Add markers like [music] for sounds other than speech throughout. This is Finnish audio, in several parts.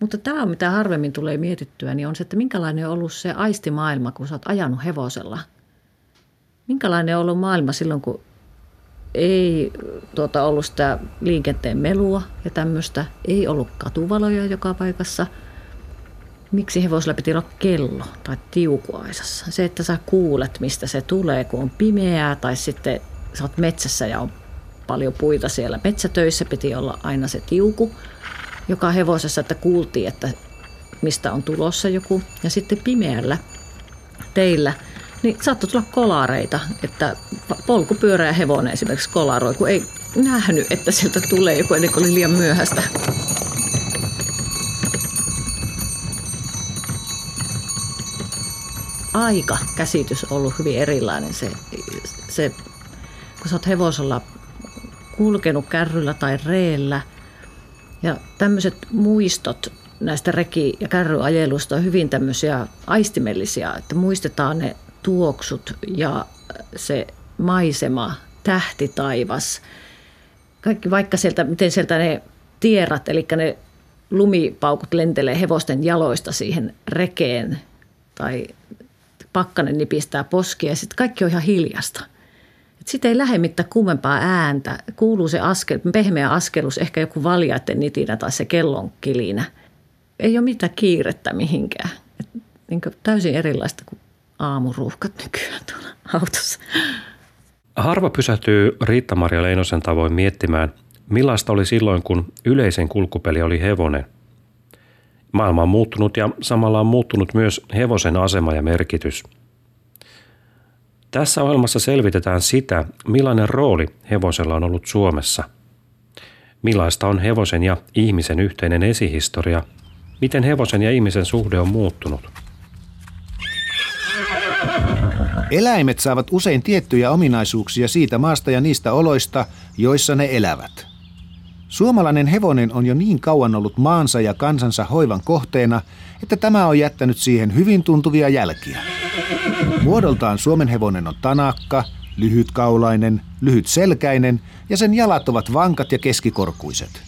Mutta tämä, mitä harvemmin tulee mietittyä, niin on se, että minkälainen on ollut se aistimaailma, kun sä oot ajanut hevosella. Minkälainen on ollut maailma silloin, kun ei tuota, ollut sitä liikenteen melua ja tämmöistä. Ei ollut katuvaloja joka paikassa. Miksi hevosella piti olla kello tai tiukuaisassa? Se, että sä kuulet, mistä se tulee, kun on pimeää tai sitten sä oot metsässä ja on paljon puita siellä. Metsätöissä piti olla aina se tiuku joka hevosessa, että kuultiin, että mistä on tulossa joku. Ja sitten pimeällä teillä, niin saattoi tulla kolareita, että polkupyörä ja hevonen esimerkiksi kolaroi, kun ei nähnyt, että sieltä tulee joku ennen kuin oli liian myöhäistä. Aika käsitys ollut hyvin erilainen. Se, se, kun sä oot hevosella kulkenut kärryllä tai reellä – ja tämmöiset muistot näistä reki- ja kärryajelusta on hyvin tämmöisiä aistimellisia, että muistetaan ne tuoksut ja se maisema, tähtitaivas. Kaikki vaikka sieltä, miten sieltä ne tierat, eli ne lumipaukut lentelee hevosten jaloista siihen rekeen tai pakkanen nipistää poskia ja sitten kaikki on ihan hiljasta. Sitten ei lähde mitään kummempaa ääntä. Kuuluu se askel, pehmeä askelus, ehkä joku valjaiden nitinä tai se kellon kilinä. Ei ole mitään kiirettä mihinkään. Et niin täysin erilaista kuin aamuruuhkat nykyään tuolla autossa. Harva pysähtyy Riitta-Maria Leinosen tavoin miettimään, millaista oli silloin, kun yleisen kulkupeli oli hevonen. Maailma on muuttunut ja samalla on muuttunut myös hevosen asema ja merkitys – tässä ohjelmassa selvitetään sitä, millainen rooli hevosella on ollut Suomessa. Millaista on hevosen ja ihmisen yhteinen esihistoria, miten hevosen ja ihmisen suhde on muuttunut. Eläimet saavat usein tiettyjä ominaisuuksia siitä maasta ja niistä oloista, joissa ne elävät. Suomalainen hevonen on jo niin kauan ollut maansa ja kansansa hoivan kohteena, että tämä on jättänyt siihen hyvin tuntuvia jälkiä. Muodoltaan Suomen hevonen on tanakka, lyhytkaulainen, lyhytselkäinen ja sen jalat ovat vankat ja keskikorkuiset.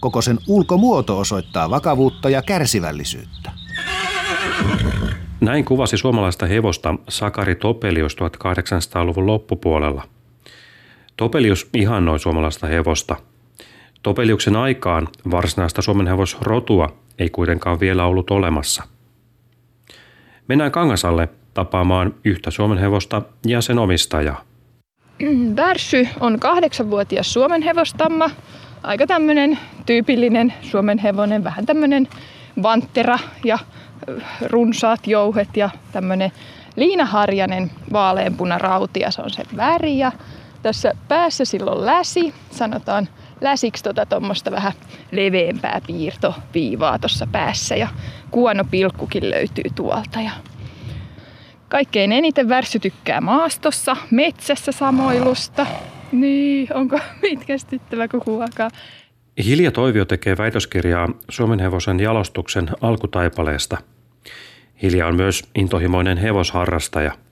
Koko sen ulkomuoto osoittaa vakavuutta ja kärsivällisyyttä. Näin kuvasi suomalaista hevosta Sakari Topelius 1800-luvun loppupuolella. Topelius ihannoi suomalaista hevosta. Topeliuksen aikaan varsinaista Suomen hevosrotua ei kuitenkaan vielä ollut olemassa. Mennään Kangasalle tapaamaan yhtä Suomen hevosta ja sen omistajaa. [clears throat] Värsy on kahdeksanvuotias Suomen hevostamma. Aika tämmöinen tyypillinen Suomen hevonen, vähän tämmöinen vanttera ja runsaat jouhet ja tämmöinen liinaharjanen vaaleanpuna rautia, se on se väri. Ja tässä päässä silloin läsi, sanotaan läsiksi tota tuommoista vähän leveämpää piirtoviivaa tuossa päässä ja kuonopilkkukin löytyy tuolta. Ja Kaikkein eniten Värssy tykkää maastossa, metsässä samoilusta. Niin, onko [laughs] mitkästyttävä kuhuakaan? Hilja Toivio tekee väitöskirjaa Suomen hevosen jalostuksen alkutaipaleesta. Hilja on myös intohimoinen hevosharrastaja –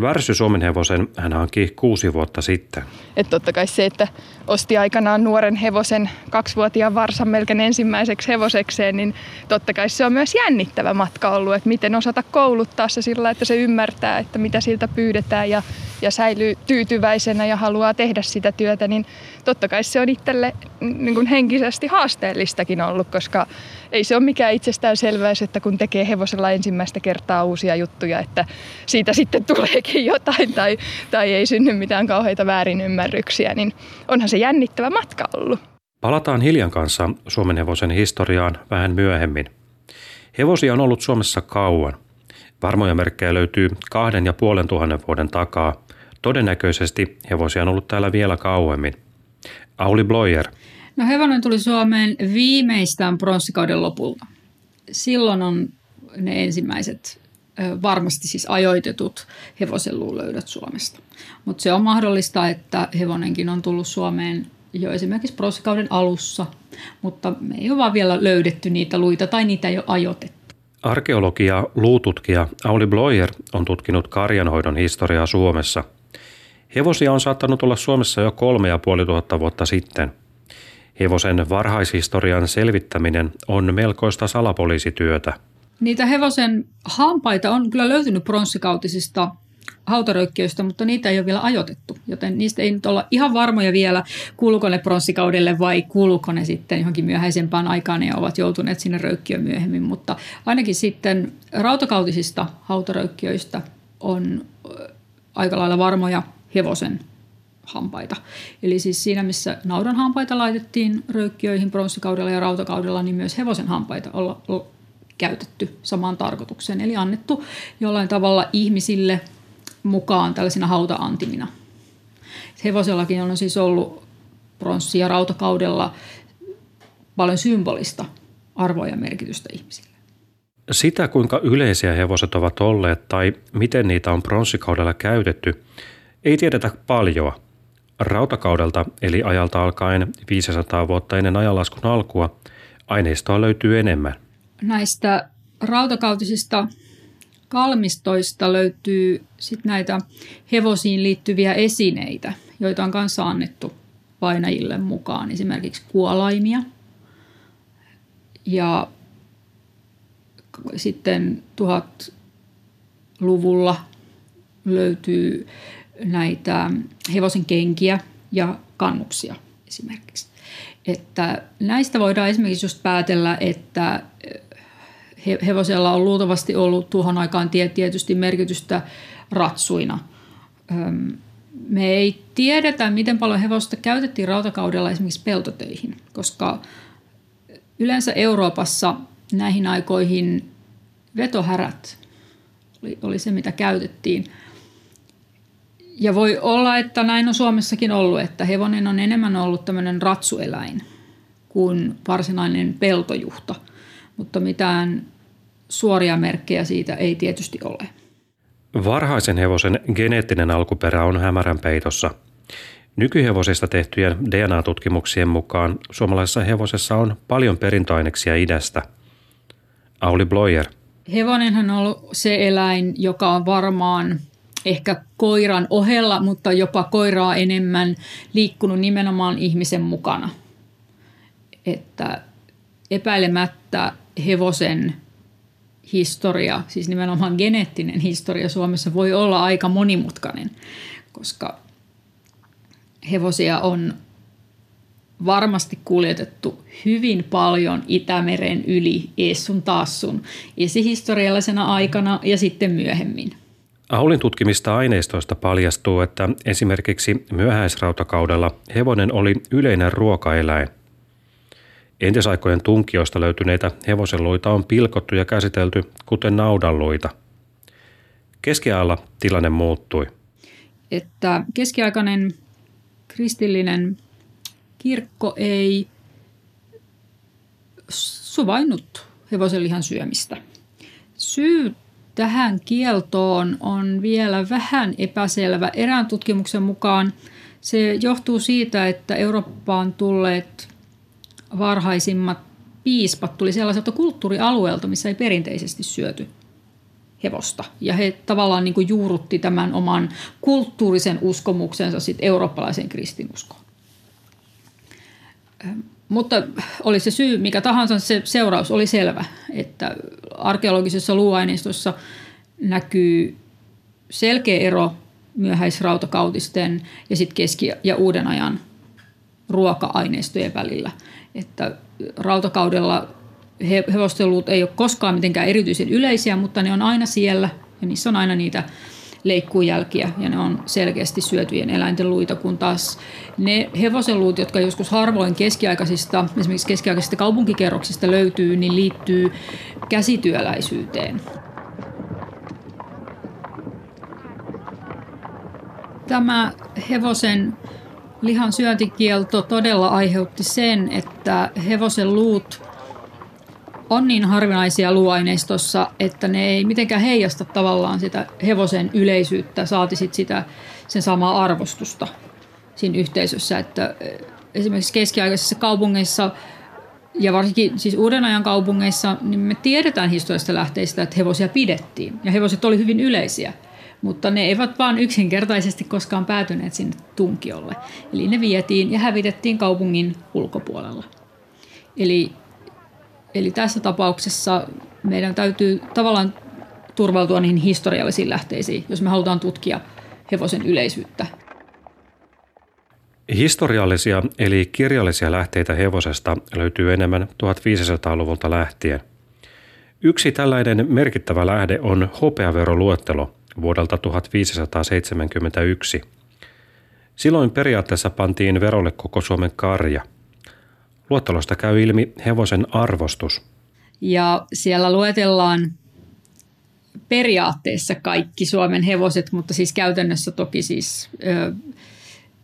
Värsy Suomen hevosen hän hankki kuusi vuotta sitten. Et totta kai se, että osti aikanaan nuoren hevosen kaksivuotiaan varsan melkein ensimmäiseksi hevosekseen, niin totta kai se on myös jännittävä matka ollut, että miten osata kouluttaa se sillä, että se ymmärtää, että mitä siltä pyydetään ja, ja säilyy tyytyväisenä ja haluaa tehdä sitä työtä, niin totta kai se on itselle niin kuin henkisesti haasteellistakin ollut, koska ei se ole mikään itsestäänselväys, että kun tekee hevosella ensimmäistä kertaa uusia juttuja, että siitä sitten [laughs] tuleekin jotain tai, tai ei synny mitään kauheita väärinymmärryksiä, niin onhan se jännittävä matka ollut. Palataan Hiljan kanssa Suomen hevosen historiaan vähän myöhemmin. Hevosia on ollut Suomessa kauan. Varmoja merkkejä löytyy kahden ja puolen tuhannen vuoden takaa. Todennäköisesti hevosia on ollut täällä vielä kauemmin. Auli Bloyer. No hevonen tuli Suomeen viimeistään pronssikauden lopulta. Silloin on ne ensimmäiset varmasti siis ajoitetut hevosenluulöydöt Suomesta. Mutta se on mahdollista, että hevonenkin on tullut Suomeen jo esimerkiksi pronssikauden alussa, mutta me ei ole vaan vielä löydetty niitä luita tai niitä ei ole ajoitettu. Arkeologi ja luututkija Auli Bloyer on tutkinut karjanhoidon historiaa Suomessa. Hevosia on saattanut olla Suomessa jo kolme ja puoli tuhatta vuotta sitten – Hevosen varhaishistorian selvittäminen on melkoista salapoliisityötä. Niitä hevosen hampaita on kyllä löytynyt pronssikautisista hautaröykkiöistä, mutta niitä ei ole vielä ajoitettu, joten niistä ei nyt olla ihan varmoja vielä, kuuluuko ne pronssikaudelle vai kuuluuko ne sitten johonkin myöhäisempään aikaan ja ovat joutuneet sinne röykkiöön myöhemmin, mutta ainakin sitten rautakautisista hautaröykkiöistä on aika lailla varmoja hevosen hampaita. Eli siis siinä, missä naudan hampaita laitettiin röykkiöihin pronssikaudella ja rautakaudella, niin myös hevosen hampaita olla, käytetty samaan tarkoitukseen. Eli annettu jollain tavalla ihmisille mukaan tällaisina hauta-antimina. Hevosellakin on siis ollut pronssi- ja rautakaudella paljon symbolista arvoa ja merkitystä ihmisille. Sitä, kuinka yleisiä hevoset ovat olleet tai miten niitä on pronssikaudella käytetty, ei tiedetä paljoa. Rautakaudelta, eli ajalta alkaen 500 vuotta ennen ajanlaskun alkua, aineistoa löytyy enemmän. Näistä rautakautisista kalmistoista löytyy sit näitä hevosiin liittyviä esineitä, joita on kanssa annettu painajille mukaan, esimerkiksi kuolaimia. Ja sitten 1000-luvulla löytyy näitä hevosen kenkiä ja kannuksia esimerkiksi. Että näistä voidaan esimerkiksi just päätellä, että hevosella on luultavasti ollut tuohon aikaan tietysti merkitystä ratsuina. Me ei tiedetä, miten paljon hevosta käytettiin rautakaudella esimerkiksi peltotöihin, koska yleensä Euroopassa näihin aikoihin vetohärät oli, se, mitä käytettiin. Ja voi olla, että näin on Suomessakin ollut, että hevonen on enemmän ollut tämmöinen ratsueläin kuin varsinainen peltojuhta. Mutta mitään suoria merkkejä siitä ei tietysti ole. Varhaisen hevosen geneettinen alkuperä on hämärän peitossa. Nykyhevosista tehtyjen DNA-tutkimuksien mukaan suomalaisessa hevosessa on paljon perintoaineksia idästä. Auli Bloyer. Hevonenhan on ollut se eläin, joka on varmaan ehkä koiran ohella, mutta jopa koiraa enemmän liikkunut nimenomaan ihmisen mukana. Että epäilemättä hevosen historia, siis nimenomaan geneettinen historia Suomessa voi olla aika monimutkainen, koska hevosia on varmasti kuljetettu hyvin paljon Itämeren yli Eessun taassun esihistoriallisena aikana ja sitten myöhemmin. Aulin tutkimista aineistoista paljastuu, että esimerkiksi myöhäisrautakaudella hevonen oli yleinen ruokaeläin – Entisaikojen tunkioista löytyneitä hevosenluita on pilkottu ja käsitelty, kuten naudanluita. Keskiajalla tilanne muuttui. Että keskiaikainen kristillinen kirkko ei suvainnut hevosenlihan syömistä. Syy tähän kieltoon on vielä vähän epäselvä. Erään tutkimuksen mukaan se johtuu siitä, että Eurooppaan tulleet varhaisimmat piispat tuli sellaiselta kulttuurialueelta, missä ei perinteisesti syöty hevosta. Ja he tavallaan niin kuin juurutti tämän oman kulttuurisen uskomuksensa sit eurooppalaiseen kristinuskoon. Mutta oli se syy mikä tahansa, se seuraus oli selvä, että arkeologisessa luuaineistossa näkyy selkeä ero myöhäisrautakautisten ja sitten keski- ja uuden ajan ruoka-aineistojen välillä – että rautakaudella hevostelut ei ole koskaan mitenkään erityisen yleisiä, mutta ne on aina siellä ja niissä on aina niitä leikkuujälkiä ja ne on selkeästi syötyjen eläinten luita, kun taas ne hevosenluut, jotka joskus harvoin keskiaikaisista, esimerkiksi keskiaikaisista kaupunkikerroksista löytyy, niin liittyy käsityöläisyyteen. Tämä hevosen lihan syöntikielto todella aiheutti sen, että hevosen luut on niin harvinaisia luuaineistossa, että ne ei mitenkään heijasta tavallaan sitä hevosen yleisyyttä, saati sit sitä sen samaa arvostusta siinä yhteisössä. Että eh, esimerkiksi keskiaikaisissa kaupungeissa ja varsinkin siis uuden ajan kaupungeissa, niin me tiedetään historiallisista lähteistä, että hevosia pidettiin ja hevoset oli hyvin yleisiä – mutta ne eivät vaan yksinkertaisesti koskaan päätyneet sinne tunkiolle. Eli ne vietiin ja hävitettiin kaupungin ulkopuolella. Eli, eli tässä tapauksessa meidän täytyy tavallaan turvautua niihin historiallisiin lähteisiin, jos me halutaan tutkia hevosen yleisyyttä. Historiallisia eli kirjallisia lähteitä hevosesta löytyy enemmän 1500-luvulta lähtien. Yksi tällainen merkittävä lähde on hopeaveroluettelo vuodelta 1571. Silloin periaatteessa pantiin verolle koko Suomen karja. Luettelosta käy ilmi hevosen arvostus. Ja siellä luetellaan periaatteessa kaikki Suomen hevoset, mutta siis käytännössä toki siis ö,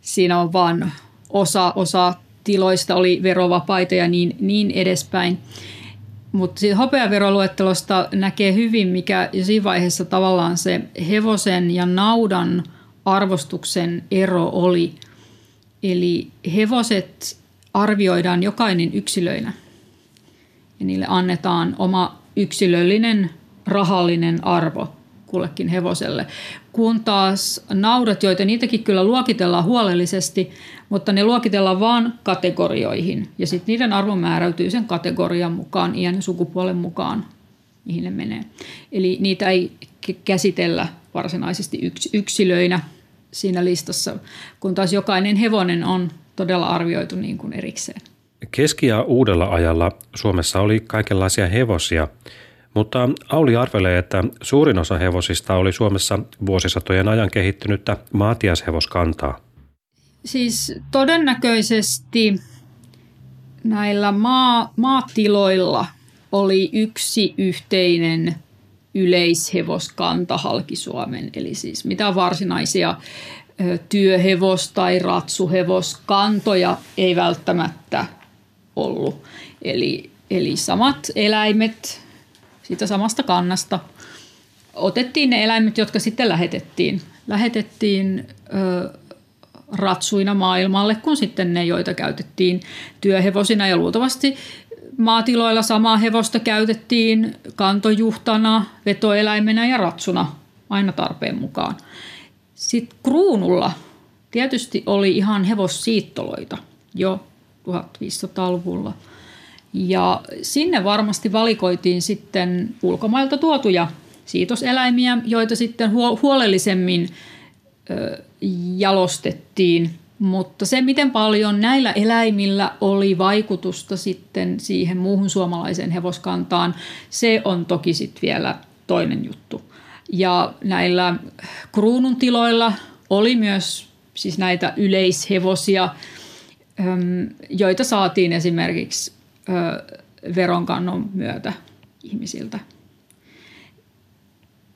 siinä on vain osa, osa tiloista oli verovapaita ja niin, niin edespäin. Mutta siitä hopeaveroluettelosta näkee hyvin, mikä jo siinä vaiheessa tavallaan se hevosen ja naudan arvostuksen ero oli. Eli hevoset arvioidaan jokainen yksilöinä ja niille annetaan oma yksilöllinen rahallinen arvo kullekin hevoselle. Kun taas naudat, joita niitäkin kyllä luokitellaan huolellisesti, mutta ne luokitellaan vain kategorioihin. Ja sitten niiden arvo määräytyy sen kategorian mukaan, iän ja sukupuolen mukaan, mihin ne menee. Eli niitä ei käsitellä varsinaisesti yksilöinä siinä listassa, kun taas jokainen hevonen on todella arvioitu niin kuin erikseen. Keski- ja uudella ajalla Suomessa oli kaikenlaisia hevosia – mutta Auli arvelee, että suurin osa hevosista oli Suomessa vuosisatojen ajan kehittynyttä maatiashevoskantaa. Siis todennäköisesti näillä maa, maatiloilla oli yksi yhteinen yleishevoskanta halki Suomen. Eli siis mitä varsinaisia työhevos- tai ratsuhevoskantoja ei välttämättä ollut. Eli, eli samat eläimet, siitä samasta kannasta. Otettiin ne eläimet, jotka sitten lähetettiin. Lähetettiin ö, ratsuina maailmalle, kun sitten ne, joita käytettiin työhevosina ja luultavasti maatiloilla samaa hevosta käytettiin kantojuhtana, vetoeläimenä ja ratsuna aina tarpeen mukaan. Sitten kruunulla tietysti oli ihan hevossiittoloita jo 1500-luvulla – ja sinne varmasti valikoitiin sitten ulkomailta tuotuja siitoseläimiä, joita sitten huolellisemmin jalostettiin. Mutta se, miten paljon näillä eläimillä oli vaikutusta sitten siihen muuhun suomalaiseen hevoskantaan, se on toki sitten vielä toinen juttu. Ja näillä kruunun tiloilla oli myös siis näitä yleishevosia, joita saatiin esimerkiksi veronkannon myötä ihmisiltä.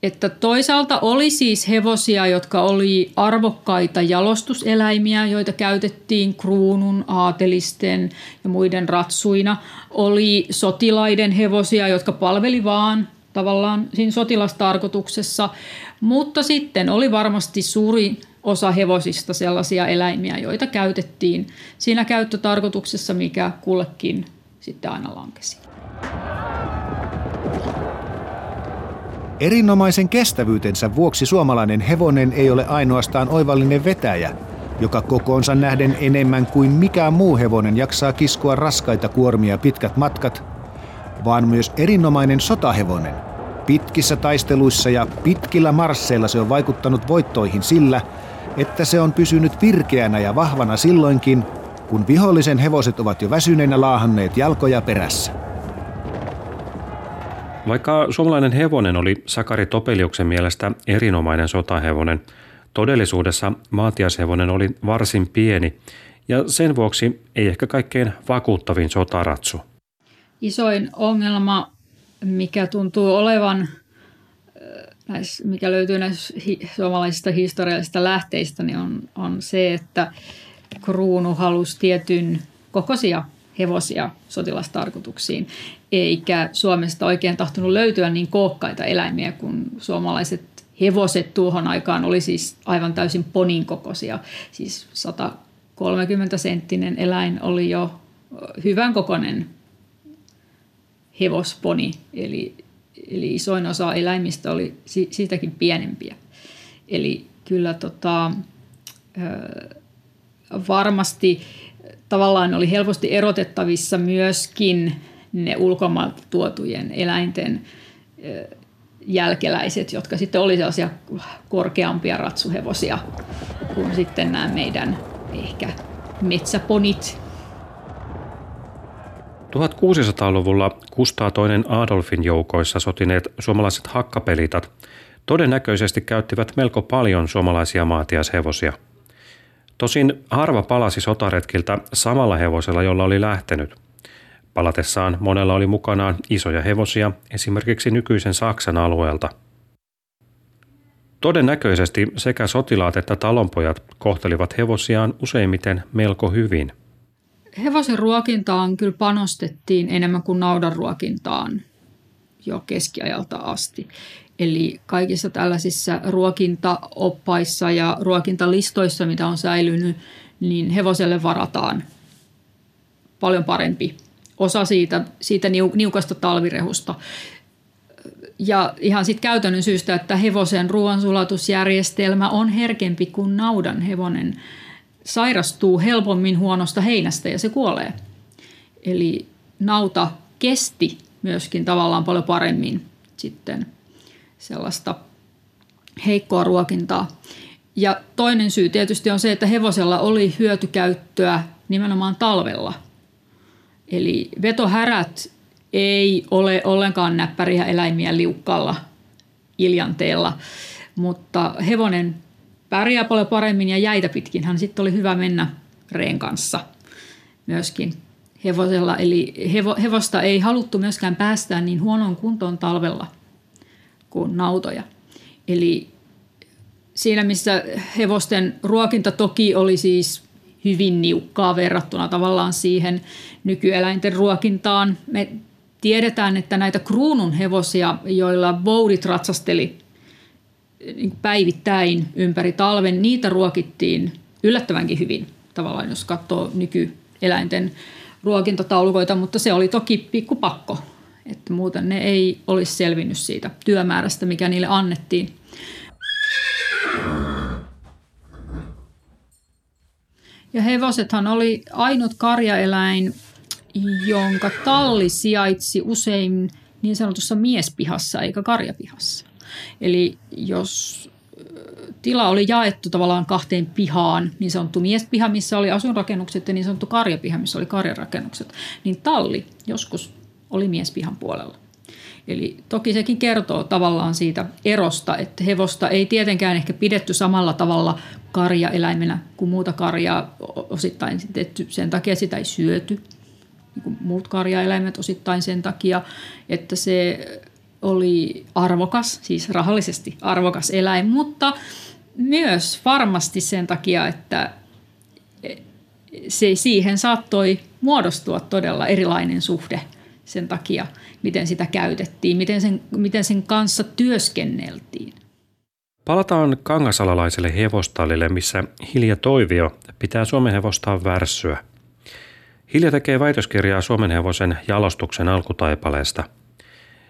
Että toisaalta oli siis hevosia, jotka oli arvokkaita jalostuseläimiä, joita käytettiin kruunun, aatelisten ja muiden ratsuina. Oli sotilaiden hevosia, jotka palveli vaan tavallaan siinä sotilastarkoituksessa. Mutta sitten oli varmasti suuri osa hevosista sellaisia eläimiä, joita käytettiin siinä käyttötarkoituksessa, mikä kullekin sitten aina lankesi. Erinomaisen kestävyytensä vuoksi suomalainen hevonen ei ole ainoastaan oivallinen vetäjä, joka kokoonsa nähden enemmän kuin mikään muu hevonen jaksaa kiskoa raskaita kuormia pitkät matkat, vaan myös erinomainen sotahevonen. Pitkissä taisteluissa ja pitkillä marsseilla se on vaikuttanut voittoihin sillä, että se on pysynyt virkeänä ja vahvana silloinkin, kun vihollisen hevoset ovat jo väsyneinä laahanneet jalkoja perässä. Vaikka suomalainen hevonen oli Sakari Topeliuksen mielestä erinomainen sotahevonen, todellisuudessa maatiashevonen oli varsin pieni ja sen vuoksi ei ehkä kaikkein vakuuttavin sotaratsu. Isoin ongelma, mikä tuntuu olevan, mikä löytyy näistä suomalaisista historiallisista lähteistä, niin on, on se, että kruunu halusi tietyn kokoisia hevosia sotilastarkoituksiin, eikä Suomesta oikein tahtonut löytyä niin kookkaita eläimiä kuin suomalaiset hevoset tuohon aikaan oli siis aivan täysin ponin kokoisia. Siis 130 senttinen eläin oli jo hyvän kokoinen hevosponi, eli, eli isoin osa eläimistä oli siitäkin pienempiä. Eli kyllä tota, varmasti tavallaan oli helposti erotettavissa myöskin ne ulkomailta tuotujen eläinten jälkeläiset, jotka sitten oli sellaisia korkeampia ratsuhevosia kuin sitten nämä meidän ehkä metsäponit. 1600-luvulla Kustaa toinen Adolfin joukoissa sotineet suomalaiset hakkapelitat todennäköisesti käyttivät melko paljon suomalaisia maatiashevosia. Tosin harva palasi sotaretkiltä samalla hevosella, jolla oli lähtenyt – Palatessaan monella oli mukanaan isoja hevosia, esimerkiksi nykyisen Saksan alueelta. Todennäköisesti sekä sotilaat että talonpojat kohtelivat hevosiaan useimmiten melko hyvin. Hevosen ruokintaan kyllä panostettiin enemmän kuin naudan ruokintaan jo keskiajalta asti. Eli kaikissa tällaisissa ruokintaoppaissa ja ruokintalistoissa, mitä on säilynyt, niin hevoselle varataan paljon parempi osa siitä, siitä niukasta talvirehusta. Ja ihan sitten käytännön syystä, että hevosen ruoansulatusjärjestelmä on herkempi kuin naudan hevonen. Sairastuu helpommin huonosta heinästä ja se kuolee. Eli nauta kesti myöskin tavallaan paljon paremmin sitten sellaista heikkoa ruokintaa. Ja toinen syy tietysti on se, että hevosella oli hyötykäyttöä nimenomaan talvella – Eli vetohärät ei ole ollenkaan näppäriä eläimiä liukkalla iljanteella, mutta hevonen pärjää paljon paremmin ja jäitä pitkin. Hän sitten oli hyvä mennä reen kanssa myöskin hevosella. Eli hevo, hevosta ei haluttu myöskään päästää niin huonoon kuntoon talvella kuin nautoja. Eli siinä, missä hevosten ruokinta toki oli siis hyvin niukkaa verrattuna tavallaan siihen nykyeläinten ruokintaan. Me tiedetään, että näitä kruunun hevosia, joilla voudit ratsasteli niin päivittäin ympäri talven, niitä ruokittiin yllättävänkin hyvin tavallaan, jos katsoo nykyeläinten ruokintataulukoita, mutta se oli toki pikkupakko, että muuten ne ei olisi selvinnyt siitä työmäärästä, mikä niille annettiin. Ja hevosethan oli ainut karjaeläin, jonka talli sijaitsi usein niin sanotussa miespihassa eikä karjapihassa. Eli jos tila oli jaettu tavallaan kahteen pihaan, niin sanottu miespiha, missä oli asuinrakennukset ja niin sanottu karjapiha, missä oli karjarakennukset, niin talli joskus oli miespihan puolella. Eli toki sekin kertoo tavallaan siitä erosta, että hevosta ei tietenkään ehkä pidetty samalla tavalla karjaeläimenä kuin muuta karjaa osittain sen takia sitä ei syöty, niin kuin muut karjaeläimet osittain sen takia, että se oli arvokas, siis rahallisesti arvokas eläin, mutta myös varmasti sen takia, että se, siihen saattoi muodostua todella erilainen suhde sen takia, miten sitä käytettiin, miten sen, miten sen kanssa työskenneltiin. Palataan kangasalalaiselle hevostallille, missä Hilja Toivio pitää Suomen hevostaan värssyä. Hilja tekee väitöskirjaa Suomen hevosen jalostuksen alkutaipaleesta.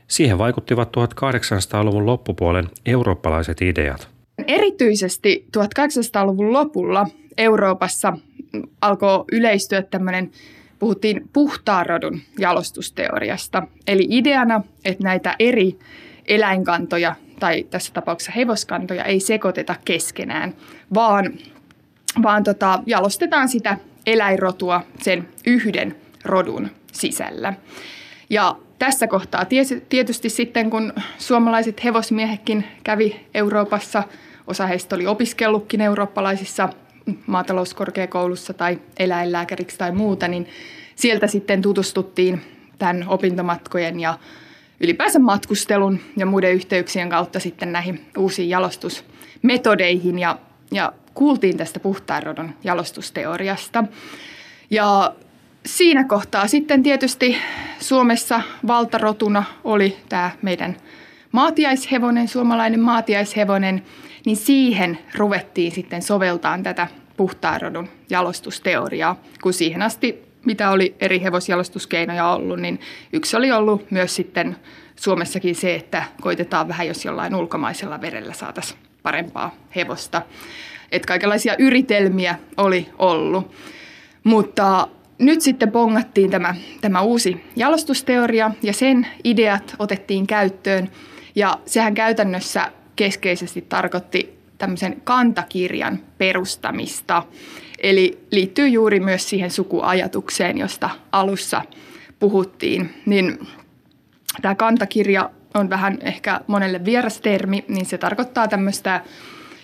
Siihen vaikuttivat 1800-luvun loppupuolen eurooppalaiset ideat. Erityisesti 1800-luvun lopulla Euroopassa alkoi yleistyä tämmöinen puhuttiin puhtaarodun jalostusteoriasta. Eli ideana, että näitä eri eläinkantoja tai tässä tapauksessa hevoskantoja ei sekoiteta keskenään, vaan, vaan tota, jalostetaan sitä eläinrotua sen yhden rodun sisällä. Ja tässä kohtaa tietysti sitten, kun suomalaiset hevosmiehetkin kävi Euroopassa, osa heistä oli opiskellutkin eurooppalaisissa maatalouskorkeakoulussa tai eläinlääkäriksi tai muuta, niin sieltä sitten tutustuttiin tämän opintomatkojen ja ylipäänsä matkustelun ja muiden yhteyksien kautta sitten näihin uusiin jalostusmetodeihin ja, ja kuultiin tästä puhtaan jalostusteoriasta. Ja siinä kohtaa sitten tietysti Suomessa valtarotuna oli tämä meidän maatiaishevonen, suomalainen maatiaishevonen, niin siihen ruvettiin sitten soveltaan tätä puhtaan jalostusteoriaa, kun siihen asti mitä oli eri hevosjalostuskeinoja ollut, niin yksi oli ollut myös sitten Suomessakin se, että koitetaan vähän, jos jollain ulkomaisella verellä saataisiin parempaa hevosta. Että kaikenlaisia yritelmiä oli ollut. Mutta nyt sitten pongattiin tämä, tämä uusi jalostusteoria ja sen ideat otettiin käyttöön. Ja sehän käytännössä keskeisesti tarkoitti tämmöisen kantakirjan perustamista. Eli liittyy juuri myös siihen sukuajatukseen, josta alussa puhuttiin. Niin tämä kantakirja on vähän ehkä monelle vieras termi, niin se tarkoittaa tämmöistä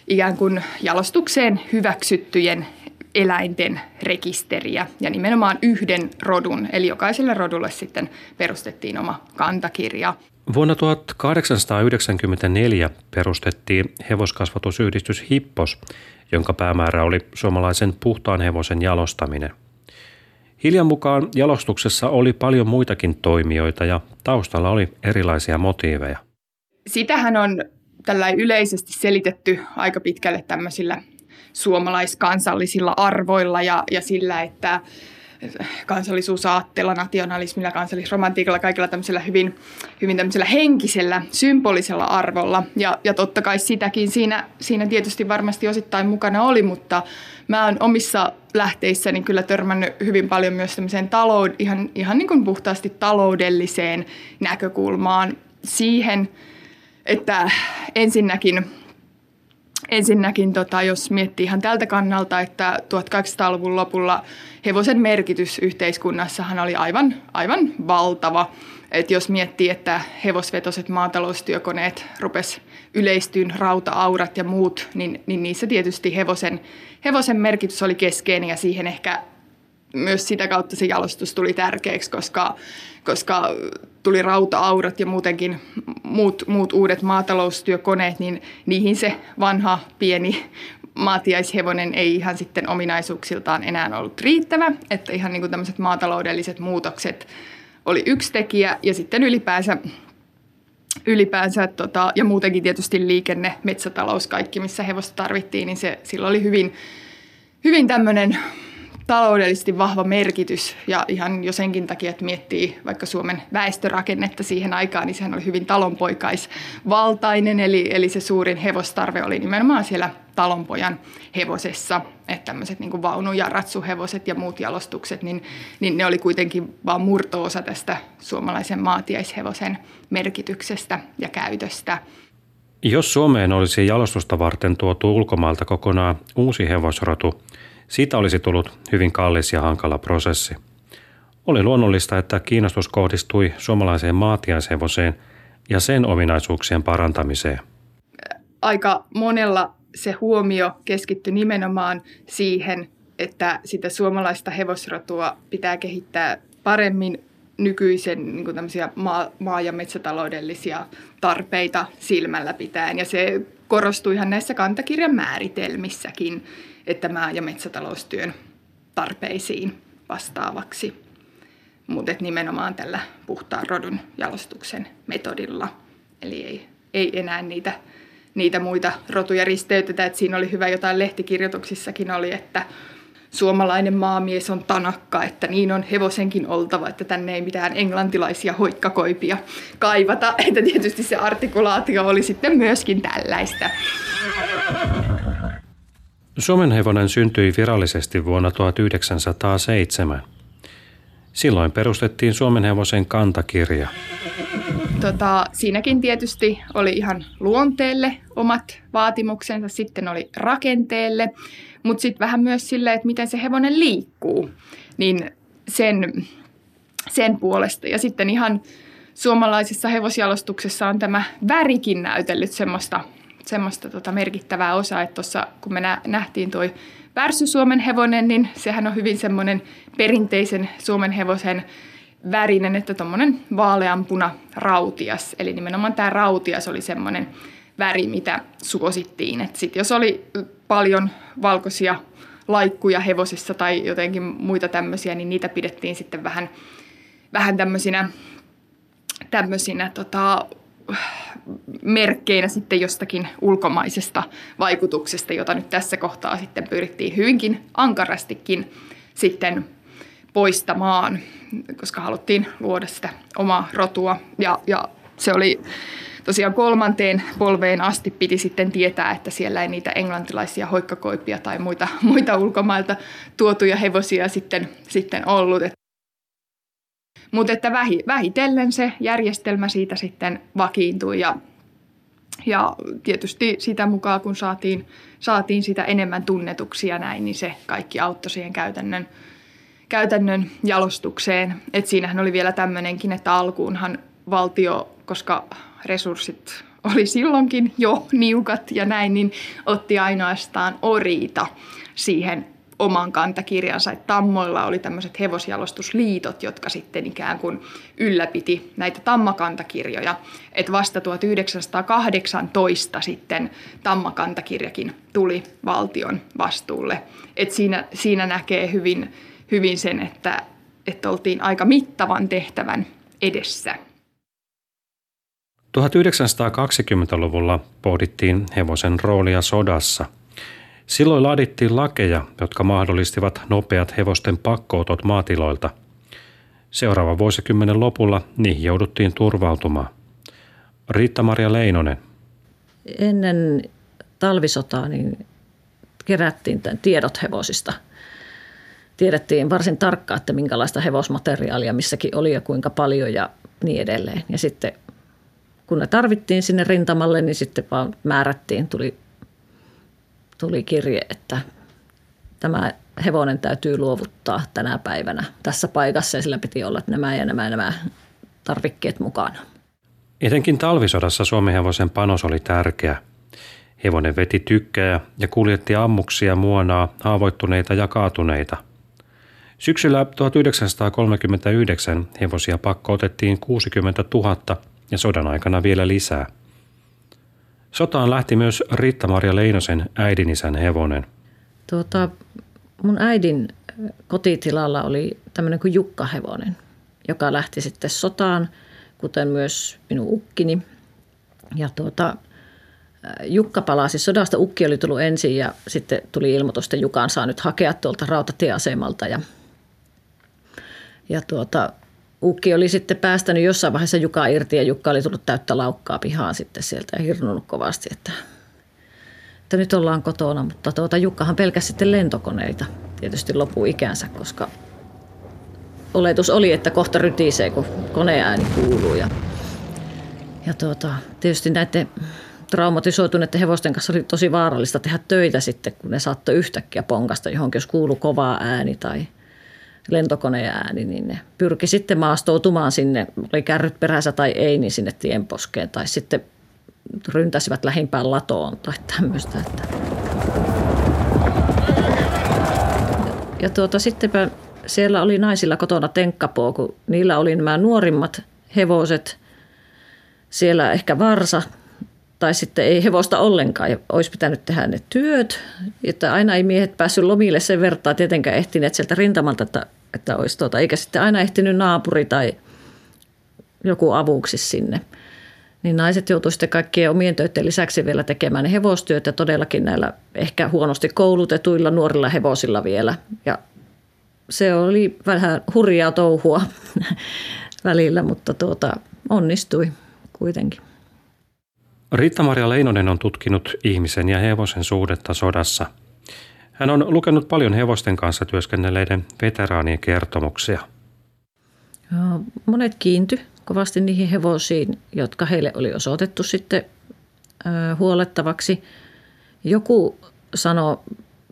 ikään kuin jalostukseen hyväksyttyjen eläinten rekisteriä ja nimenomaan yhden rodun, eli jokaiselle rodulle sitten perustettiin oma kantakirja. Vuonna 1894 perustettiin hevoskasvatusyhdistys Hippos, jonka päämäärä oli suomalaisen puhtaan hevosen jalostaminen. Hiljan mukaan jalostuksessa oli paljon muitakin toimijoita ja taustalla oli erilaisia motiiveja. Sitähän on tällä yleisesti selitetty aika pitkälle tämmöisillä suomalaiskansallisilla arvoilla ja, ja sillä, että kansallisuusaatteella, nationalismilla, kansallisromantiikalla, kaikilla tämmöisellä hyvin, hyvin tämmöisellä henkisellä, symbolisella arvolla. Ja, ja totta kai sitäkin siinä, siinä tietysti varmasti osittain mukana oli, mutta mä oon omissa lähteissäni kyllä törmännyt hyvin paljon myös tämmöiseen taloud, ihan, ihan niin kuin puhtaasti taloudelliseen näkökulmaan siihen, että ensinnäkin – Ensinnäkin, tota, jos miettii ihan tältä kannalta, että 1800-luvun lopulla hevosen merkitys yhteiskunnassahan oli aivan, aivan valtava. Et jos miettii, että hevosvetoset maataloustyökoneet rupes yleistyyn rauta-aurat ja muut, niin, niin niissä tietysti hevosen, hevosen merkitys oli keskeinen ja siihen ehkä myös sitä kautta se jalostus tuli tärkeäksi, koska, koska tuli rauta-aurat ja muutenkin muut, muut uudet maataloustyökoneet, niin niihin se vanha pieni maatiaishevonen ei ihan sitten ominaisuuksiltaan enää ollut riittävä, että ihan niin kuin tämmöiset maataloudelliset muutokset oli yksi tekijä ja sitten ylipäänsä ylipäänsä tota, ja muutenkin tietysti liikenne, metsätalous, kaikki missä hevosta tarvittiin, niin se silloin oli hyvin, hyvin tämmöinen taloudellisesti vahva merkitys. Ja ihan jo senkin takia, että miettii vaikka Suomen väestörakennetta siihen aikaan, niin sehän oli hyvin talonpoikaisvaltainen, eli, eli se suurin hevostarve oli nimenomaan siellä talonpojan hevosessa, että tämmöiset niin vaunu- ja ratsuhevoset ja muut jalostukset, niin, niin ne oli kuitenkin vain murto-osa tästä suomalaisen maatiaishevosen merkityksestä ja käytöstä. Jos Suomeen olisi jalostusta varten tuotu ulkomailta kokonaan uusi hevosrotu, siitä olisi tullut hyvin kallis ja hankala prosessi. Oli luonnollista, että kiinnostus kohdistui suomalaiseen maatiaishevoseen ja sen ominaisuuksien parantamiseen. Aika monella se huomio keskittyi nimenomaan siihen, että sitä suomalaista hevosrotua pitää kehittää paremmin nykyisen niin kuin maa, maa- ja metsätaloudellisia tarpeita silmällä pitäen. Ja se korostui ihan näissä kantakirjan määritelmissäkin että maa- ja metsätaloustyön tarpeisiin vastaavaksi. Mutta nimenomaan tällä puhtaan rodun jalostuksen metodilla. Eli ei, ei enää niitä, niitä muita rotuja risteytetä. Et siinä oli hyvä jotain lehtikirjoituksissakin oli, että suomalainen maamies on tanakka, että niin on hevosenkin oltava, että tänne ei mitään englantilaisia hoikkakoipia kaivata. Että tietysti se artikulaatio oli sitten myöskin tällaista. Suomen hevonen syntyi virallisesti vuonna 1907. Silloin perustettiin Suomen hevosen kantakirja. Tota, siinäkin tietysti oli ihan luonteelle omat vaatimuksensa, sitten oli rakenteelle, mutta sitten vähän myös sille, että miten se hevonen liikkuu, niin sen, sen puolesta. Ja sitten ihan suomalaisessa hevosjalostuksessa on tämä värikin näytellyt semmoista semmoista tota merkittävää osaa, että tuossa kun me nähtiin toi Värsy Suomen hevonen, niin sehän on hyvin semmoinen perinteisen Suomen hevosen värinen, että tuommoinen vaaleanpuna rautias. Eli nimenomaan tämä rautias oli semmoinen väri, mitä suosittiin. Että sit jos oli paljon valkoisia laikkuja hevosissa tai jotenkin muita tämmöisiä, niin niitä pidettiin sitten vähän, vähän tämmöisinä, tämmöisinä tota, merkkeinä sitten jostakin ulkomaisesta vaikutuksesta, jota nyt tässä kohtaa sitten pyrittiin hyvinkin ankarastikin sitten poistamaan, koska haluttiin luoda sitä omaa rotua. Ja, ja se oli tosiaan kolmanteen polveen asti piti sitten tietää, että siellä ei niitä englantilaisia hoikkakoipia tai muita, muita ulkomailta tuotuja hevosia sitten, sitten ollut. Mutta että vähitellen se järjestelmä siitä sitten vakiintui ja, ja tietysti sitä mukaan, kun saatiin, saatiin sitä enemmän tunnetuksia näin, niin se kaikki auttoi siihen käytännön, käytännön jalostukseen. Et siinähän oli vielä tämmöinenkin, että alkuunhan valtio, koska resurssit oli silloinkin jo niukat ja näin, niin otti ainoastaan oriita siihen oman kantakirjansa. Että tammoilla oli tämmöiset hevosjalostusliitot, jotka sitten ikään kuin ylläpiti näitä tammakantakirjoja. Että vasta 1918 sitten tammakantakirjakin tuli valtion vastuulle. Että siinä, siinä näkee hyvin, hyvin sen, että, että oltiin aika mittavan tehtävän edessä. 1920-luvulla pohdittiin hevosen roolia sodassa – Silloin laadittiin lakeja, jotka mahdollistivat nopeat hevosten pakkootot maatiloilta. Seuraava vuosikymmenen lopulla niihin jouduttiin turvautumaan. Riitta-Maria Leinonen. Ennen talvisotaa niin kerättiin tiedot hevosista. Tiedettiin varsin tarkkaan, että minkälaista hevosmateriaalia missäkin oli ja kuinka paljon ja niin edelleen. Ja sitten kun ne tarvittiin sinne rintamalle, niin sitten vaan määrättiin, tuli tuli kirje, että tämä hevonen täytyy luovuttaa tänä päivänä tässä paikassa ja sillä piti olla nämä ja nämä, nämä tarvikkeet mukana. Etenkin talvisodassa Suomen hevosen panos oli tärkeä. Hevonen veti tykkää ja kuljetti ammuksia, muonaa, haavoittuneita ja kaatuneita. Syksyllä 1939 hevosia pakkootettiin 60 000 ja sodan aikana vielä lisää – Sotaan lähti myös Riitta-Maria Leinosen äidinisän hevonen. Tuota, mun äidin kotitilalla oli tämmöinen kuin Jukka-hevonen, joka lähti sitten sotaan, kuten myös minun ukkini. Ja tuota, Jukka palasi sodasta. Ukki oli tullut ensin ja sitten tuli ilmoitus, että Jukan saa nyt hakea tuolta rautatieasemalta. Ja, ja tuota, Ukki oli sitten päästänyt jossain vaiheessa Juka irti ja Jukka oli tullut täyttä laukkaa pihaan sitten sieltä ja hirnunut kovasti, että, että nyt ollaan kotona. Mutta tuota, Jukkahan pelkäsi sitten lentokoneita tietysti ikänsä, koska oletus oli, että kohta rytisee, kun koneääni kuuluu. Ja, ja tuota, tietysti näiden traumatisoituneiden hevosten kanssa oli tosi vaarallista tehdä töitä sitten, kun ne saattoi yhtäkkiä ponkasta johonkin, jos kuuluu kovaa ääni tai – lentokoneen ääni, niin ne pyrki sitten maastoutumaan sinne, oli kärryt perässä tai ei, niin sinne tienposkeen tai sitten ryntäsivät lähimpään latoon tai tämmöistä. Että. Ja tuota, sittenpä siellä oli naisilla kotona tenkkapoo, kun niillä oli nämä nuorimmat hevoset, siellä ehkä varsa tai sitten ei hevosta ollenkaan ja olisi pitänyt tehdä ne työt. Että aina ei miehet päässyt lomille sen vertaa tietenkään ehtineet sieltä rintamalta, että, että olisi tuota, eikä sitten aina ehtinyt naapuri tai joku avuksi sinne. Niin naiset joutuivat sitten kaikkien omien töiden lisäksi vielä tekemään ne hevostyöt ja todellakin näillä ehkä huonosti koulutetuilla nuorilla hevosilla vielä. Ja se oli vähän hurjaa touhua [laughs] välillä, mutta tuota, onnistui kuitenkin. Riitta-Maria Leinonen on tutkinut ihmisen ja hevosen suhdetta sodassa. Hän on lukenut paljon hevosten kanssa työskennelleiden veteraanien kertomuksia. Monet kiinty kovasti niihin hevosiin, jotka heille oli osoitettu sitten huolettavaksi. Joku sanoi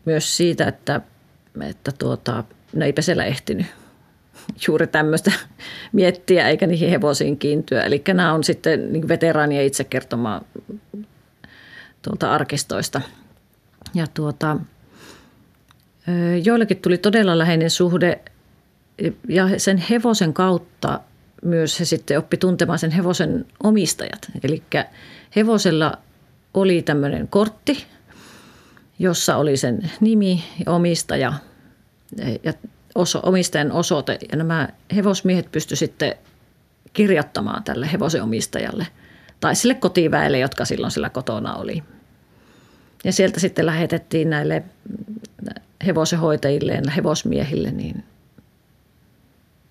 myös siitä, että, että tuota, ne eipä siellä ehtinyt juuri tämmöistä [laughs] miettiä eikä niihin hevosiin kiintyä. Eli nämä on sitten niin veteraanien itse kertomaa tuolta arkistoista. Ja tuota, joillekin tuli todella läheinen suhde ja sen hevosen kautta myös he sitten oppi tuntemaan sen hevosen omistajat. Eli hevosella oli tämmöinen kortti, jossa oli sen nimi ja omistaja ja oso, omistajan osoite. Ja nämä hevosmiehet pysty sitten kirjoittamaan tälle hevosen omistajalle tai sille kotiväelle, jotka silloin sillä kotona oli. Ja sieltä sitten lähetettiin näille hevosenhoitajille ja hevosmiehille niin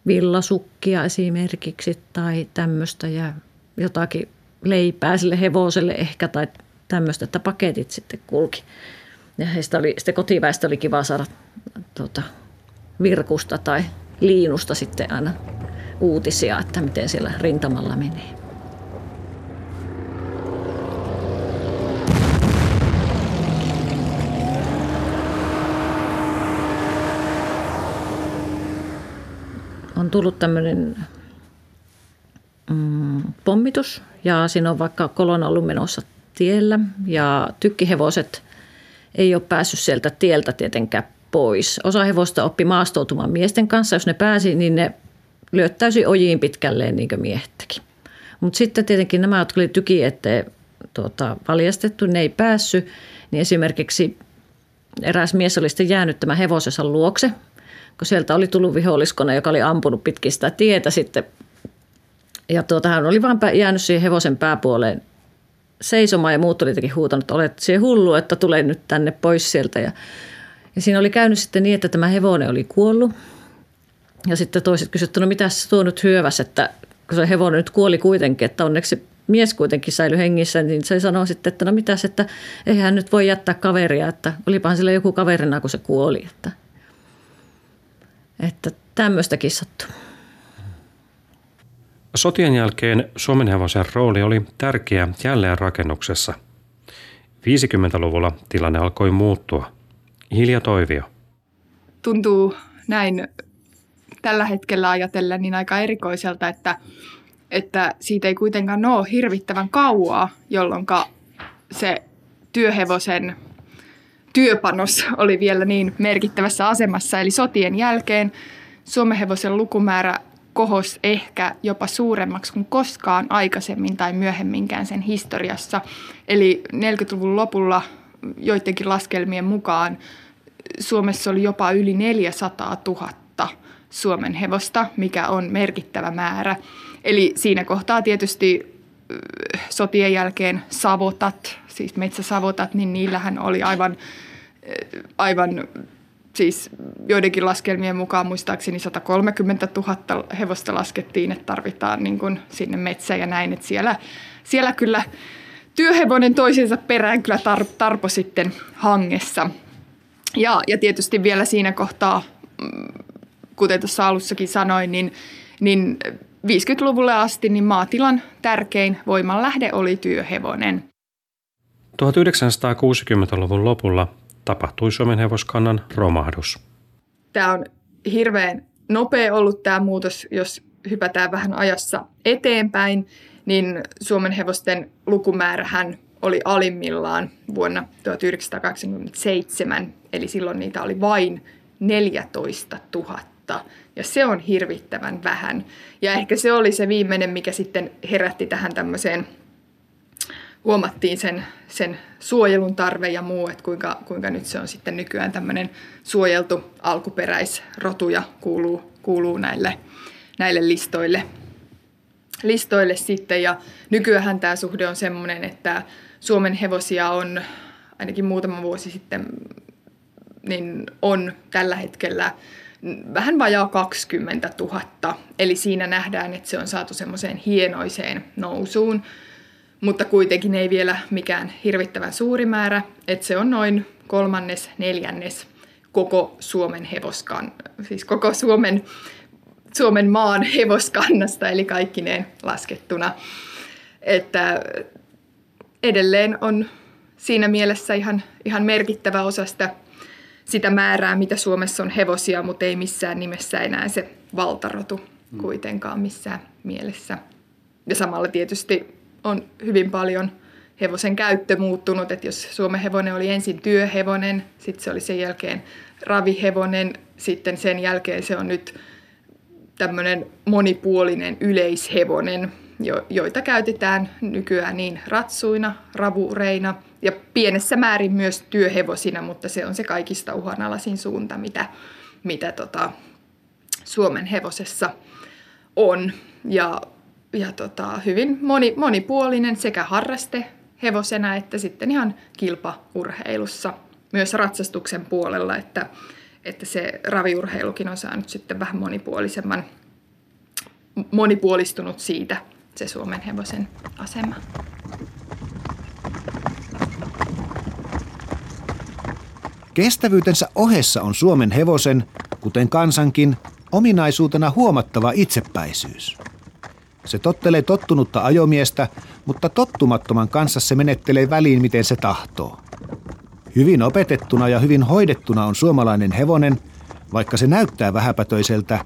villasukkia esimerkiksi tai tämmöistä ja jotakin leipää sille hevoselle ehkä tai tämmöistä, että paketit sitten kulki. Ja heistä oli, sitten kotiväestä oli kiva saada tuota, virkusta tai liinusta sitten aina uutisia, että miten siellä rintamalla menee. On tullut tämmöinen mm, pommitus ja siinä on vaikka kolona ollut menossa tiellä ja tykkihevoset ei ole päässyt sieltä tieltä tietenkään pois. Osa hevosta oppi maastoutumaan miesten kanssa. Jos ne pääsi, niin ne lyöttäisi ojiin pitkälleen niin kuin miehettäkin. Mutta sitten tietenkin nämä, jotka oli tyki eteen tuota, valjastettu, ne ei päässyt. Niin esimerkiksi eräs mies oli sitten jäänyt tämän hevosensa luokse, kun sieltä oli tullut viholliskone, joka oli ampunut pitkin sitä tietä sitten. Ja tuota, hän oli vain jäänyt siihen hevosen pääpuoleen seisomaan ja muut oli jotenkin huutanut, että olet siihen hullu, että tulee nyt tänne pois sieltä. Ja, ja siinä oli käynyt sitten niin, että tämä hevonen oli kuollut. Ja sitten toiset kysyivät, no mitä se tuo nyt hyöväs, että kun se hevonen nyt kuoli kuitenkin, että onneksi mies kuitenkin säilyi hengissä, niin se sanoi sitten, että no mitäs, että eihän nyt voi jättää kaveria, että olipahan sillä joku kaverina, kun se kuoli. Että, että tämmöistäkin sattuu. Sotien jälkeen Suomenhevosen rooli oli tärkeä jälleenrakennuksessa. 50-luvulla tilanne alkoi muuttua. Hilja Toivio. Tuntuu näin tällä hetkellä ajatellen niin aika erikoiselta, että, että siitä ei kuitenkaan ole hirvittävän kauaa, jolloin se työhevosen työpanos oli vielä niin merkittävässä asemassa. Eli sotien jälkeen Suomen hevosen lukumäärä kohos ehkä jopa suuremmaksi kuin koskaan aikaisemmin tai myöhemminkään sen historiassa. Eli 40-luvun lopulla joidenkin laskelmien mukaan Suomessa oli jopa yli 400 000 Suomen hevosta, mikä on merkittävä määrä. Eli siinä kohtaa tietysti sotien jälkeen savotat, siis metsäsavotat, niin niillähän oli aivan, aivan siis joidenkin laskelmien mukaan muistaakseni 130 000 hevosta laskettiin, että tarvitaan niin kuin sinne metsä ja näin, että siellä, siellä kyllä työhevonen toisensa perään kyllä tar, tarpo sitten hangessa. Ja, ja tietysti vielä siinä kohtaa, mm, kuten tuossa alussakin sanoin, niin, niin 50-luvulle asti niin maatilan tärkein voimanlähde oli työhevonen. 1960-luvun lopulla tapahtui Suomen hevoskannan romahdus. Tämä on hirveän nopea ollut tämä muutos, jos hypätään vähän ajassa eteenpäin, niin Suomen hevosten lukumäärähän oli alimmillaan vuonna 1927, eli silloin niitä oli vain 14 000. Ja se on hirvittävän vähän. Ja ehkä se oli se viimeinen, mikä sitten herätti tähän tämmöiseen huomattiin sen, sen suojelun tarve ja muu, että kuinka, kuinka nyt se on sitten nykyään tämmöinen suojeltu alkuperäisrotu ja kuuluu, kuuluu näille, näille listoille, listoille sitten. Ja nykyään tämä suhde on semmoinen, että Suomen hevosia on ainakin muutama vuosi sitten niin on tällä hetkellä vähän vajaa 20 000. Eli siinä nähdään, että se on saatu semmoiseen hienoiseen nousuun mutta kuitenkin ei vielä mikään hirvittävän suuri määrä, että se on noin kolmannes, neljännes koko Suomen hevoskan, siis koko Suomen, Suomen maan hevoskannasta, eli kaikkineen laskettuna. Että edelleen on siinä mielessä ihan, ihan merkittävä osa sitä, sitä määrää, mitä Suomessa on hevosia, mutta ei missään nimessä enää se valtarotu kuitenkaan missään mielessä. Ja samalla tietysti on hyvin paljon hevosen käyttö muuttunut, että jos Suomen hevonen oli ensin työhevonen, sitten se oli sen jälkeen ravihevonen, sitten sen jälkeen se on nyt tämmöinen monipuolinen yleishevonen, joita käytetään nykyään niin ratsuina, ravureina ja pienessä määrin myös työhevosina, mutta se on se kaikista uhanalaisin suunta, mitä, mitä tota Suomen hevosessa on. Ja ja tota, hyvin moni, monipuolinen sekä harraste hevosena että sitten ihan kilpaurheilussa. Myös ratsastuksen puolella, että, että se raviurheilukin on saanut sitten vähän monipuolisemman, monipuolistunut siitä se Suomen hevosen asema. Kestävyytensä ohessa on Suomen hevosen, kuten kansankin, ominaisuutena huomattava itsepäisyys. Se tottelee tottunutta ajomiestä, mutta tottumattoman kanssa se menettelee väliin miten se tahtoo. Hyvin opetettuna ja hyvin hoidettuna on suomalainen hevonen, vaikka se näyttää vähäpätöiseltä,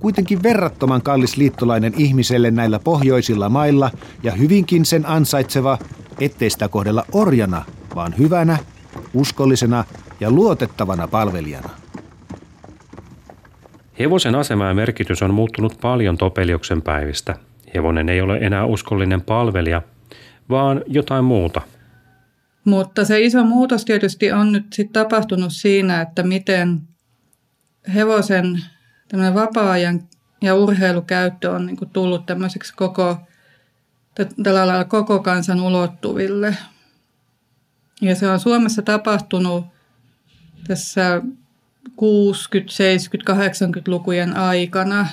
kuitenkin verrattoman kallis liittolainen ihmiselle näillä pohjoisilla mailla ja hyvinkin sen ansaitseva, ettei sitä kohdella orjana, vaan hyvänä, uskollisena ja luotettavana palvelijana. Hevosen asema ja merkitys on muuttunut paljon Topeliuksen päivistä. Hevonen ei ole enää uskollinen palvelija, vaan jotain muuta. Mutta se iso muutos tietysti on nyt sit tapahtunut siinä, että miten hevosen vapaa-ajan ja urheilukäyttö on niin tullut tämmöiseksi koko, tällä lailla koko kansan ulottuville. Ja se on Suomessa tapahtunut tässä 60, 70, 80-lukujen aikana,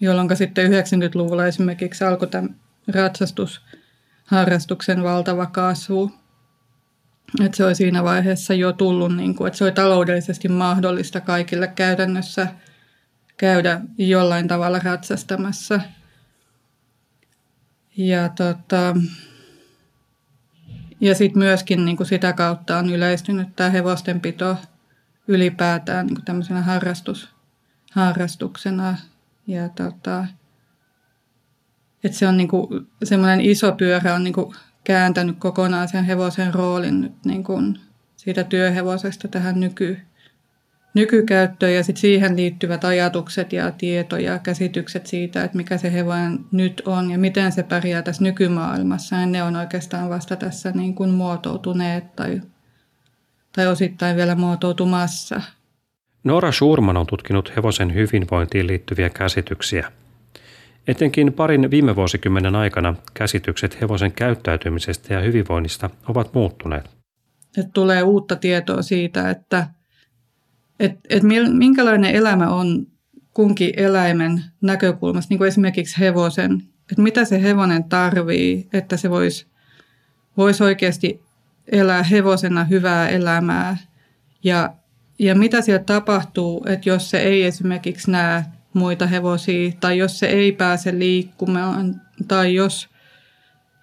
jolloin sitten 90-luvulla esimerkiksi alkoi tämä ratsastusharrastuksen valtava kasvu. Että se oli siinä vaiheessa jo tullut, niin kuin, että se oli taloudellisesti mahdollista kaikille käytännössä käydä jollain tavalla ratsastamassa. Ja, tota, ja sitten myöskin niin kuin sitä kautta on yleistynyt tämä hevostenpito ylipäätään niin kuin tämmöisenä harrastus, harrastuksena. Ja tota, että se on niin kuin, semmoinen iso pyörä on niin kuin kääntänyt kokonaan sen hevosen roolin nyt niin kuin siitä työhevosesta tähän nyky, nykykäyttöön ja sitten siihen liittyvät ajatukset ja tieto ja käsitykset siitä, että mikä se hevonen nyt on ja miten se pärjää tässä nykymaailmassa. Ja ne on oikeastaan vasta tässä niin kuin muotoutuneet tai, tai osittain vielä muotoutumassa. Nora Schurman on tutkinut hevosen hyvinvointiin liittyviä käsityksiä. Etenkin parin viime vuosikymmenen aikana käsitykset hevosen käyttäytymisestä ja hyvinvoinnista ovat muuttuneet. Et tulee uutta tietoa siitä, että et, et minkälainen elämä on kunkin eläimen näkökulmasta, niin kuin esimerkiksi hevosen. Että mitä se hevonen tarvii, että se voisi vois oikeasti elää hevosena hyvää elämää. Ja, ja mitä siellä tapahtuu, että jos se ei esimerkiksi näe muita hevosia, tai jos se ei pääse liikkumaan, tai jos,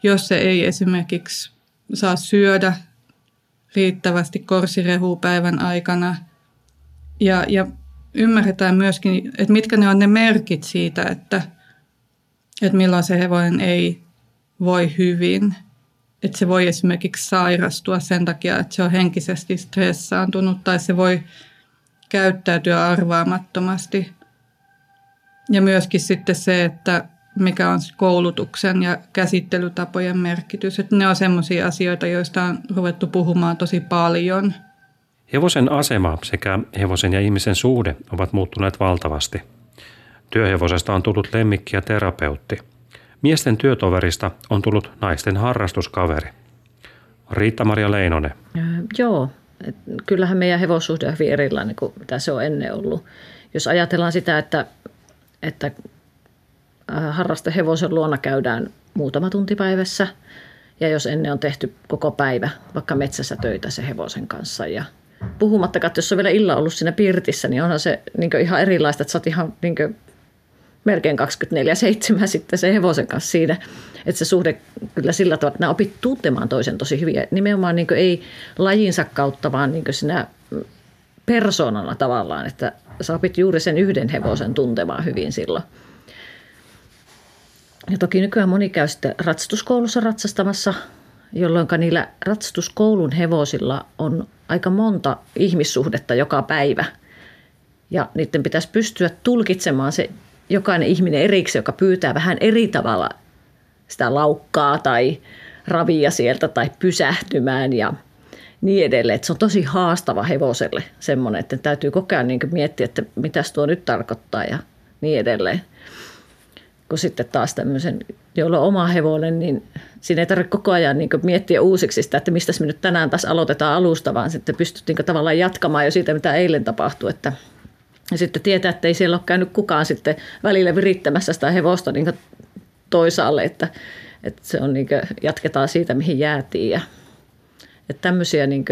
jos se ei esimerkiksi saa syödä riittävästi korsirehupäivän aikana. Ja, ja ymmärretään myöskin, että mitkä ne on ne merkit siitä, että, että milloin se hevonen ei voi hyvin. Että se voi esimerkiksi sairastua sen takia, että se on henkisesti stressaantunut tai se voi käyttäytyä arvaamattomasti – ja myöskin sitten se, että mikä on koulutuksen ja käsittelytapojen merkitys. Että ne on sellaisia asioita, joista on ruvettu puhumaan tosi paljon. Hevosen asema sekä hevosen ja ihmisen suhde ovat muuttuneet valtavasti. Työhevosesta on tullut lemmikki ja terapeutti. Miesten työtoverista on tullut naisten harrastuskaveri. Riitta-Maria Leinonen. joo, kyllähän meidän hevossuhde on hyvin erilainen kuin mitä se on ennen ollut. Jos ajatellaan sitä, että että äh, harrastehevosen luona käydään muutama tunti päivässä. Ja jos ennen on tehty koko päivä vaikka metsässä töitä se hevosen kanssa ja puhumattakaan, että jos on vielä illa ollut siinä pirtissä, niin onhan se niin ihan erilaista, että sä oot ihan niin melkein 24-7 sitten se hevosen kanssa siinä. Että se suhde kyllä sillä tavalla, että nämä opit tuntemaan toisen tosi hyvin. Ja nimenomaan niin ei lajinsa kautta, vaan niin sinä persoonana tavallaan, että sä opit juuri sen yhden hevosen tuntemaan hyvin silloin. Ja toki nykyään moni käy sitten ratsastuskoulussa ratsastamassa, jolloin niillä ratsastuskoulun hevosilla on aika monta ihmissuhdetta joka päivä. Ja niiden pitäisi pystyä tulkitsemaan se jokainen ihminen erikseen, joka pyytää vähän eri tavalla sitä laukkaa tai ravia sieltä tai pysähtymään ja – niin edelleen. Että se on tosi haastava hevoselle semmoinen, että täytyy koko ajan niin miettiä, että mitä tuo nyt tarkoittaa ja niin edelleen. Kun sitten taas tämmöisen, jolla on oma hevonen, niin siinä ei tarvitse koko ajan niin miettiä uusiksi sitä, että mistä me nyt tänään taas aloitetaan alusta, vaan sitten pystyt niin tavallaan jatkamaan jo siitä, mitä eilen tapahtui. Että ja sitten tietää, että ei siellä ole käynyt kukaan sitten välillä virittämässä sitä hevosta niin toisaalle, että, että se on niin jatketaan siitä, mihin jäätiin. Ja, että tämmöisiä niin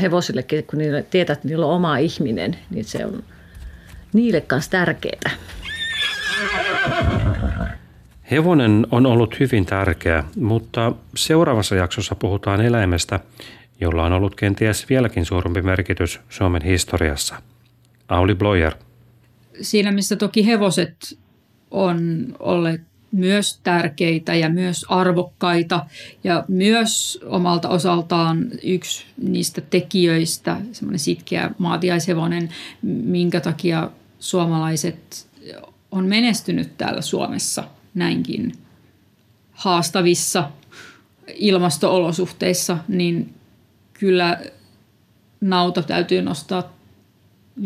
hevosillekin, kun niille tietää, että niillä on oma ihminen, niin se on niille kanssa tärkeää. Hevonen on ollut hyvin tärkeä, mutta seuraavassa jaksossa puhutaan eläimestä, jolla on ollut kenties vieläkin suurempi merkitys Suomen historiassa. Auli Bloyer. Siinä, missä toki hevoset on olleet myös tärkeitä ja myös arvokkaita ja myös omalta osaltaan yksi niistä tekijöistä, semmoinen sitkeä maatiaishevonen, minkä takia suomalaiset on menestynyt täällä Suomessa näinkin haastavissa ilmastoolosuhteissa, niin kyllä nauta täytyy nostaa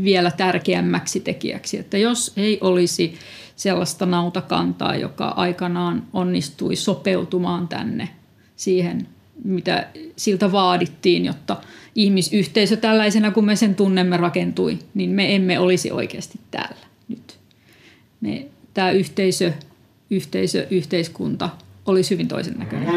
vielä tärkeämmäksi tekijäksi. Että jos ei olisi sellaista nautakantaa, joka aikanaan onnistui sopeutumaan tänne siihen, mitä siltä vaadittiin, jotta ihmisyhteisö tällaisena kuin me sen tunnemme rakentui, niin me emme olisi oikeasti täällä nyt. Me, tämä yhteisö, yhteisö, yhteiskunta olisi hyvin toisen näköinen.